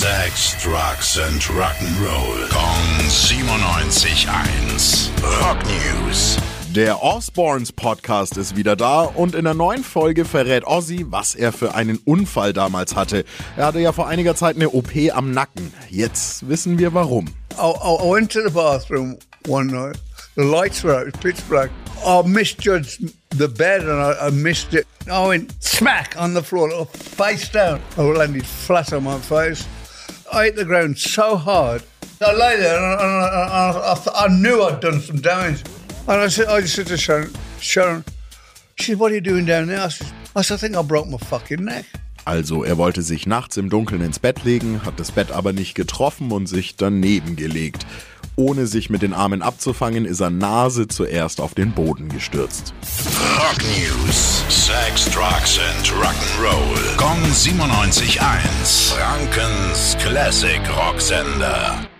Sex, Drugs and Rock'n'Roll. Kong 97.1. Rock News. Der Osborns Podcast ist wieder da und in der neuen Folge verrät Ozzy, was er für einen Unfall damals hatte. Er hatte ja vor einiger Zeit eine OP am Nacken. Jetzt wissen wir warum. I, I I went to the bathroom one night. The lights were out, it was pitch black. I misjudged the bed and I, I missed it. I went smack on the floor, face down. I landed flat on my face. I hit the ground so hard. I lay there and, I, and I, and I, I knew I'd done some damage. And I said, I just said to Sharon, Sharon, she said, what are you doing down there? I said, I, said, I think I broke my fucking neck. Also, er wollte sich nachts im Dunkeln ins Bett legen, hat das Bett aber nicht getroffen und sich daneben gelegt. Ohne sich mit den Armen abzufangen, ist er Nase zuerst auf den Boden gestürzt. Rock News. Sex, Drugs and Rock'n'Roll. Kong 97.1. Frankens Classic Rocksender.